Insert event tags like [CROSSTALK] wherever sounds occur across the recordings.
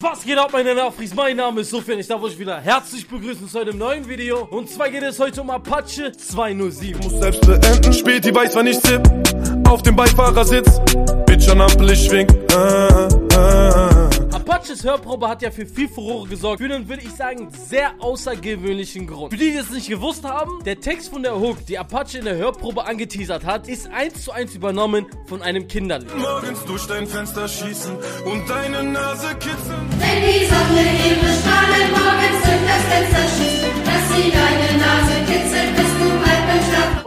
Was geht ab, meine Nachfries? Mein Name ist Sofian. Ich darf euch wieder herzlich begrüßen zu einem neuen Video. Und zwar geht es heute um Apache 207. Muss selbst beenden, spät, die weiß, wann ich zipp. Auf dem Beifahrersitz, Bitch an Ampel, ich schwing. Ah, ah. Apaches Hörprobe hat ja für viel Furore gesorgt. Für einen, würde ich sagen, sehr außergewöhnlichen Grund. Für die, die es nicht gewusst haben, der Text von der Hook, die Apache in der Hörprobe angeteasert hat, ist eins zu eins übernommen von einem Kinderlied. Morgens durch dein Fenster schießen und deine Nase kitzeln. Wenn die Sonne ihre Strahlen morgens durch das Fenster schießt, dass sie deine Nase kitzelt, bist du.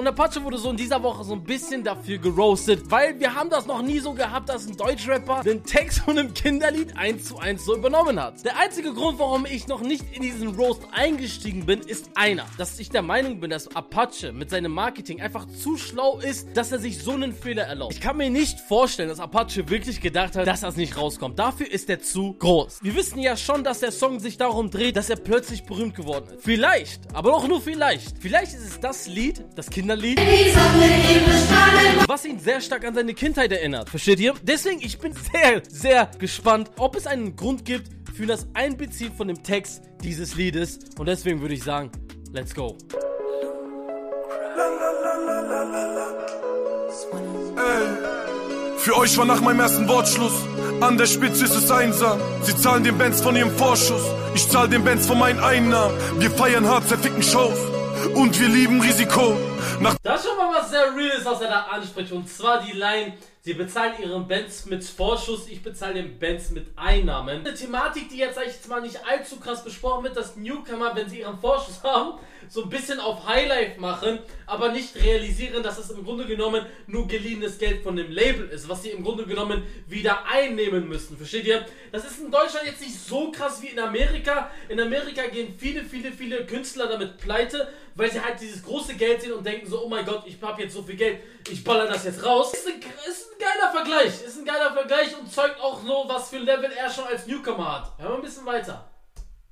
Und Apache wurde so in dieser Woche so ein bisschen dafür geroastet, weil wir haben das noch nie so gehabt, dass ein Deutschrapper den Text von einem Kinderlied eins zu eins so übernommen hat. Der einzige Grund, warum ich noch nicht in diesen Roast eingestiegen bin, ist einer, dass ich der Meinung bin, dass Apache mit seinem Marketing einfach zu schlau ist, dass er sich so einen Fehler erlaubt. Ich kann mir nicht vorstellen, dass Apache wirklich gedacht hat, dass das nicht rauskommt. Dafür ist er zu groß. Wir wissen ja schon, dass der Song sich darum dreht, dass er plötzlich berühmt geworden ist. Vielleicht, aber auch nur vielleicht. Vielleicht ist es das Lied, das Kinderlied, was ihn sehr stark an seine Kindheit erinnert. Versteht ihr? Deswegen, ich bin sehr, sehr gespannt, ob es einen Grund gibt für das Einbeziehen von dem Text dieses Liedes. Und deswegen würde ich sagen, let's go. Für euch war nach meinem ersten Wortschluss an der Spitze ist es einsam. Sie zahlen den Bands von ihrem Vorschuss. Ich zahl den Bands von meinen Einnahmen. Wir feiern hart, zerficken Shows. Und wir lieben Risiko. Nach Das ist schon mal was sehr Reales, was er da anspricht. Und zwar die Line, sie bezahlen ihren Bands mit Vorschuss, ich bezahle den Bands mit Einnahmen. Eine Thematik, die jetzt, sag ich mal, nicht allzu krass besprochen wird, dass Newcomer, wenn sie ihren Vorschuss [LAUGHS] haben, so ein bisschen auf Highlife machen, aber nicht realisieren, dass es im Grunde genommen nur geliehenes Geld von dem Label ist, was sie im Grunde genommen wieder einnehmen müssen. Versteht ihr? Das ist in Deutschland jetzt nicht so krass wie in Amerika. In Amerika gehen viele, viele, viele Künstler damit pleite, weil sie halt dieses große Geld sehen und denken so, oh mein Gott, ich hab jetzt so viel Geld, ich baller das jetzt raus. Ist ein, ist geiler Vergleich, ist ein geiler Vergleich und zeugt auch so, was für Level er schon als Newcomer hat. Hören wir ein bisschen weiter.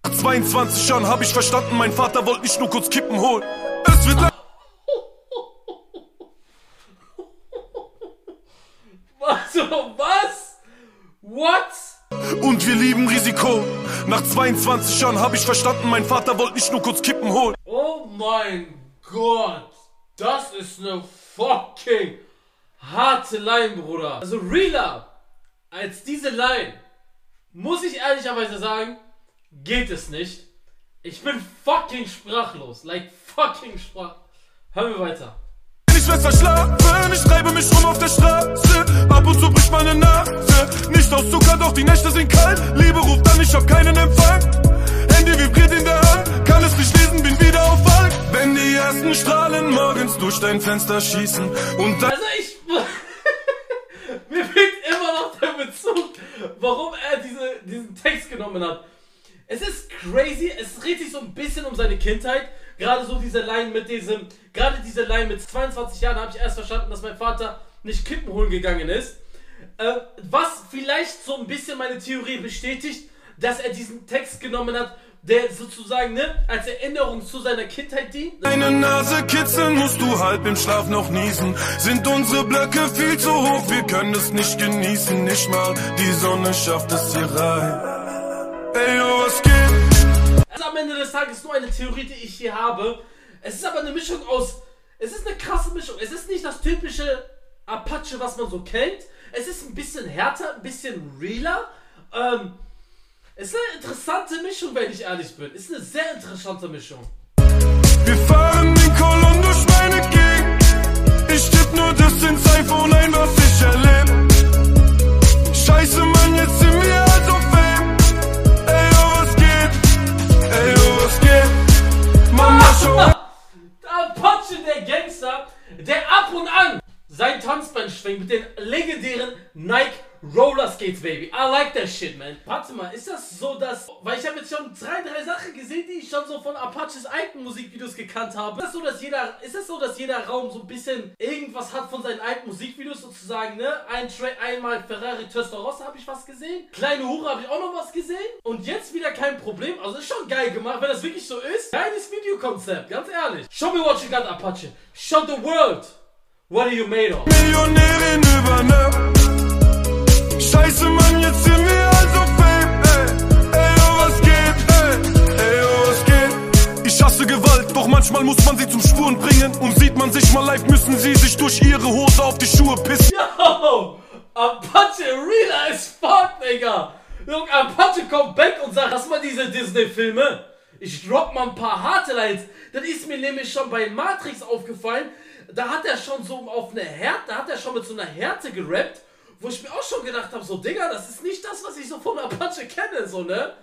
22 Jahren hab ich verstanden, mein Vater wollte nicht nur kurz Kippen holen. Es wird lang. [LAUGHS] Also, was? What? Und wir lieben Risiko. Nach 22 Jahren hab ich verstanden, mein Vater wollte nicht nur kurz Kippen holen. Oh mein Gott, das ist eine fucking harte Line, Bruder. Also realer als diese Line, muss ich ehrlicherweise sagen, geht es nicht. Ich bin fucking sprachlos. Like fucking sprach. Hören wir weiter. Ich will verschlafen, ich treibe mich rum auf der Straße. Ab und zu bricht meine Nase. Nicht aus Zucker, doch die Nächte sind kalt. Liebe ruft an, ich hab keinen Empfang. Handy vibriert in der Hand, kann es nicht lesen, bin wieder auf Wald. Wenn die ersten Strahlen morgens durch dein Fenster schießen und dann Also ich. Mir fehlt immer noch der Bezug, warum er diese, diesen Text genommen hat. Es ist crazy, es dreht sich so ein bisschen um seine Kindheit. Gerade so diese Line mit diesem, gerade diese Line mit 22 Jahren habe ich erst verstanden, dass mein Vater nicht Kippen holen gegangen ist. Äh, was vielleicht so ein bisschen meine Theorie bestätigt, dass er diesen Text genommen hat, der sozusagen ne, als Erinnerung zu seiner Kindheit dient. deine Nase kitzeln, musst du halb im Schlaf noch niesen. Sind unsere Blöcke viel zu hoch, wir können es nicht genießen. Nicht mal die Sonne schafft es hier rein. Ey, yo, was geht? Ist am Ende des Tages nur eine Theorie, die ich hier habe. Es ist aber eine Mischung aus. Es ist eine krasse Mischung. Es ist nicht das typische Apache, was man so kennt. Es ist ein bisschen härter, ein bisschen realer. Ähm, ist eine interessante Mischung, wenn ich ehrlich bin. Es ist eine sehr interessante Mischung. Wir fahren den Kolon durch meine Gegend. Ich tipp nur das ins iPhone ein, was ich erleb. Scheiße, Mann, jetzt sind wir halt auf Fame. Ey, yo, was geht? Ey, yo, was geht? Mama, schau. Der Apache, der Gangster, der ab und an sein Tanzbein schwingt mit den legendären Nike Roller Skates, Baby. I like that shit, man. Warte mal, ist das so, dass. Weil ich habe jetzt schon drei, drei Sachen gesehen, die ich schon so von Apaches alten Musikvideos gekannt habe. Ist das so, dass jeder. Ist das so, dass jeder Raum so ein bisschen irgendwas hat von seinen alten Musikvideos sozusagen, ne? Ein Track, einmal Ferrari Testarossa habe ich was gesehen. Kleine Hure habe ich auch noch was gesehen. Und jetzt wieder kein Problem. Also ist schon geil gemacht, wenn das wirklich so ist. Geiles Videokonzept, ganz ehrlich. Show me what you got, Apache. Show the world. What are you made of? Millionärin über. Scheiße, Mann, jetzt sind wir also Fame, ey. Ey, oh, was geht, ey. Ey, oh, was geht. Ich hasse Gewalt, doch manchmal muss man sie zum Spuren bringen. Und sieht man sich mal live, müssen sie sich durch ihre Hose auf die Schuhe pissen. Yo, Apache, real as fuck, Digga. Look, Apache kommt back und sagt, lass mal diese Disney-Filme. Ich drop mal ein paar harte Lines. Das ist mir nämlich schon bei Matrix aufgefallen. Da hat er schon so auf eine Härte, da hat er schon mit so einer Härte gerappt wo ich mir auch schon gedacht habe, so Digga, das ist nicht das, was ich so von Apache kenne, so ne?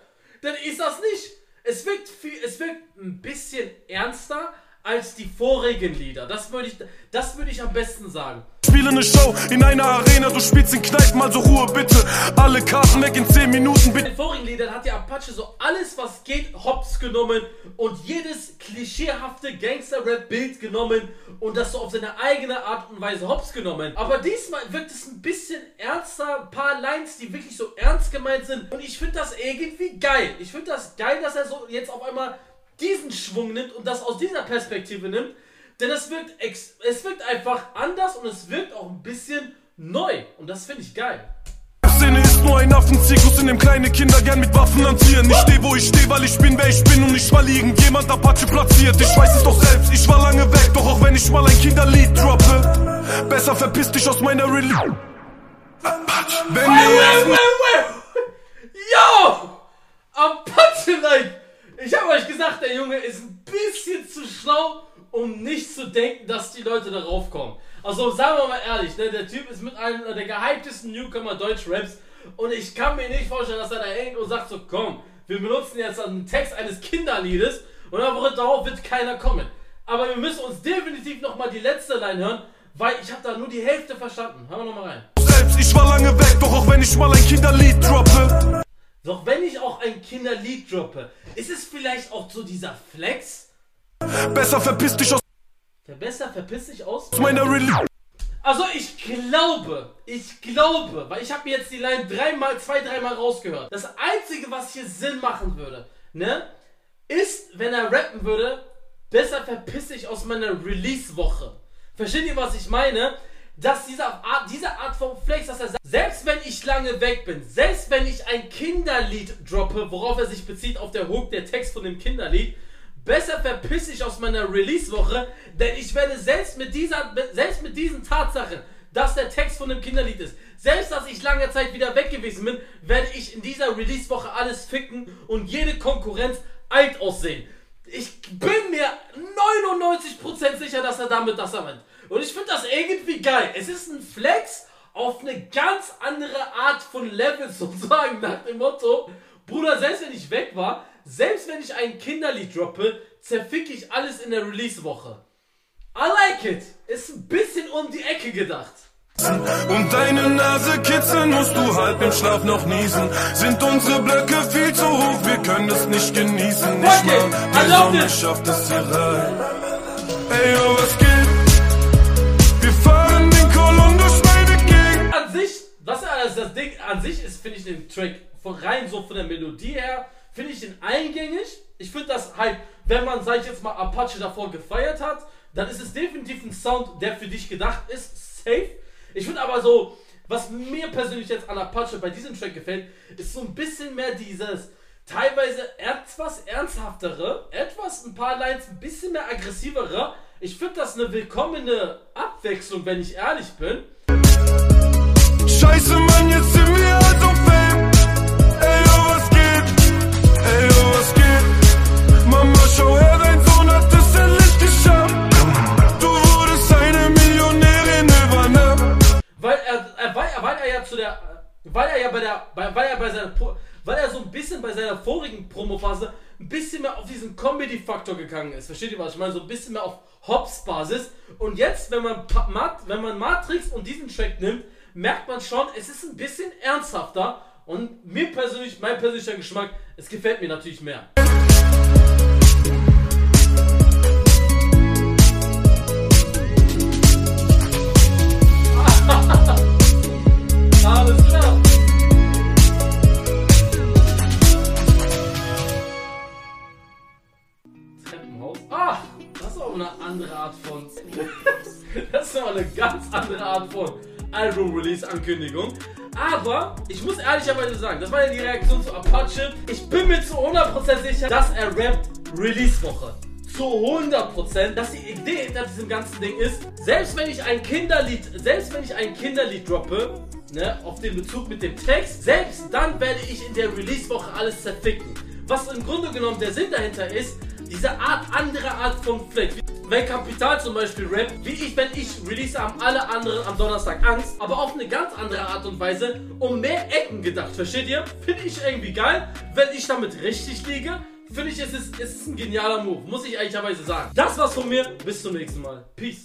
Denn ist das nicht. Es wirkt, viel, es wirkt ein bisschen ernster als die vorigen Lieder. Das würde ich, das würde ich am besten sagen. Spiele eine Show in einer Arena, du spielst in Kneipen, also Ruhe bitte. Alle Karten weg in 10 Minuten, In bitte. den vorigen Liedern hat der Apache so alles, was geht, hops genommen und jedes klischeehafte Gangster-Rap-Bild genommen und das so auf seine eigene Art und Weise hops genommen. Aber diesmal wirkt es ein bisschen ernster, ein paar Lines, die wirklich so ernst gemeint sind. Und ich finde das irgendwie geil. Ich finde das geil, dass er so jetzt auf einmal diesen Schwung nimmt und das aus dieser Perspektive nimmt. Denn es wirkt, ex es wirkt einfach anders und es wirkt auch ein bisschen neu. Und das finde ich geil. Szene ist nur ein Affenzirkus, in dem kleine Kinder gern mit Waffen hantieren. Ich steh, wo ich steh, weil ich bin, wer ich bin und nicht, weil irgendjemand Apache platziert. Ich weiß es doch selbst, ich war lange weg, doch auch wenn ich mal ein Kinderlied droppe, besser verpiss dich aus meiner Religion. Apache, wenn Wait, wait, wait, wait. Yo! Apache, like, ich habe euch gesagt, der Junge ist ein bisschen zu schlau, um nicht zu denken, dass die Leute darauf kommen. Also sagen wir mal ehrlich, ne, der Typ ist mit einem der gehyptesten Newcomer Deutschraps und ich kann mir nicht vorstellen, dass er da hängt und sagt so, komm, wir benutzen jetzt einen Text eines Kinderliedes und darauf wird keiner kommen. Aber wir müssen uns definitiv nochmal die letzte Line hören, weil ich habe da nur die Hälfte verstanden. Hören wir nochmal rein. selbst, ich war lange weg, doch auch wenn ich mal ein Kinderlied droppe, Doch wenn ich auch ein Kinderlied droppe, ist es vielleicht auch so dieser Flex? Besser verpiss dich aus besser verpiss dich aus? meiner Religion. Also ich glaube, ich glaube, weil ich habe mir jetzt die Line dreimal, zwei, dreimal rausgehört. Das Einzige, was hier Sinn machen würde, ne, ist, wenn er rappen würde, besser verpiss dich aus meiner Release-Woche. Versteht ihr, was ich meine? Dass diese Art, diese Art von Flex, dass er sagt, selbst wenn ich lange weg bin, selbst wenn ich ein Kinderlied droppe, worauf er sich bezieht auf der Hook, der Text von dem Kinderlied, besser verpiss ich aus meiner Release-Woche, denn ich werde selbst mit dieser, selbst mit diesen Tatsachen, dass der Text von dem Kinderlied ist, selbst dass ich lange Zeit wieder weg gewesen bin, werde ich in dieser Release-Woche alles ficken und jede Konkurrenz alt aussehen. Ich bin mir 99% sicher, dass er damit das er meint. Und ich finde das irgendwie geil. Es ist ein Flex auf eine ganz andere Art von Level [LAUGHS] sozusagen, nach dem Motto, Bruder, selbst wenn ich weg war, selbst wenn ich ein Kinderlied droppe, zerfick ich alles in der Release-Woche. I like it. Ist ein bisschen um die Ecke gedacht. Und deine Nase kitzeln musst du halb im Schlaf noch niesen. Sind unsere Blöcke viel zu hoch, wir können es nicht genießen. Nicht Okay, mal die Sonne schafft es hier rein. Ey, yo, was geht? Wir fahren den Kolumbus meine Gegend. An sich, was also das Ding an sich ist, finde ich den Track von rein so von der Melodie her, finde ich den eingängig. Ich finde das halt, wenn man, sag ich jetzt mal, Apache davor gefeiert hat, dann ist es definitiv ein Sound, der für dich gedacht ist. Safe. Ich finde aber so, was mir persönlich jetzt an Apache bei diesem Track gefällt, ist so ein bisschen mehr dieses teilweise etwas ernsthaftere, etwas ein paar Lines ein bisschen mehr aggressivere. Ich finde das eine willkommene Abwechslung, wenn ich ehrlich bin. Scheiße, Mann, jetzt sind Promophase ein bisschen mehr auf diesen Comedy-Faktor gegangen ist. Versteht ihr was? Ich meine, so ein bisschen mehr auf Hops-Basis. Und jetzt, wenn man, wenn man Matrix und diesen Track nimmt, merkt man schon, es ist ein bisschen ernsthafter. Und mir persönlich, mein persönlicher Geschmack, es gefällt mir natürlich mehr. Album-Release-Ankündigung. Aber ich muss ehrlicherweise sagen, das war ja die Reaktion zu Apache. Ich bin mir zu 100% sicher, dass er rappt Release-Woche. zu 100%, dass die Idee hinter diesem ganzen Ding ist, selbst wenn ich ein Kinderlied, selbst wenn ich ein Kinderlied droppe, ne, auf den Bezug mit dem Text, selbst dann werde ich in der Release-Woche alles zerficken. Was im Grunde genommen der Sinn dahinter ist, diese Art, andere Art von Flex. Wenn Kapital zum Beispiel rappt, wie ich, wenn ich release, haben alle anderen am Donnerstag Angst, aber auf eine ganz andere Art und Weise, um mehr Ecken gedacht, versteht ihr? Finde ich irgendwie geil, wenn ich damit richtig liege. Finde ich, es ist, es ist ein genialer Move, muss ich ehrlicherweise sagen. Das war's von mir, bis zum nächsten Mal. Peace.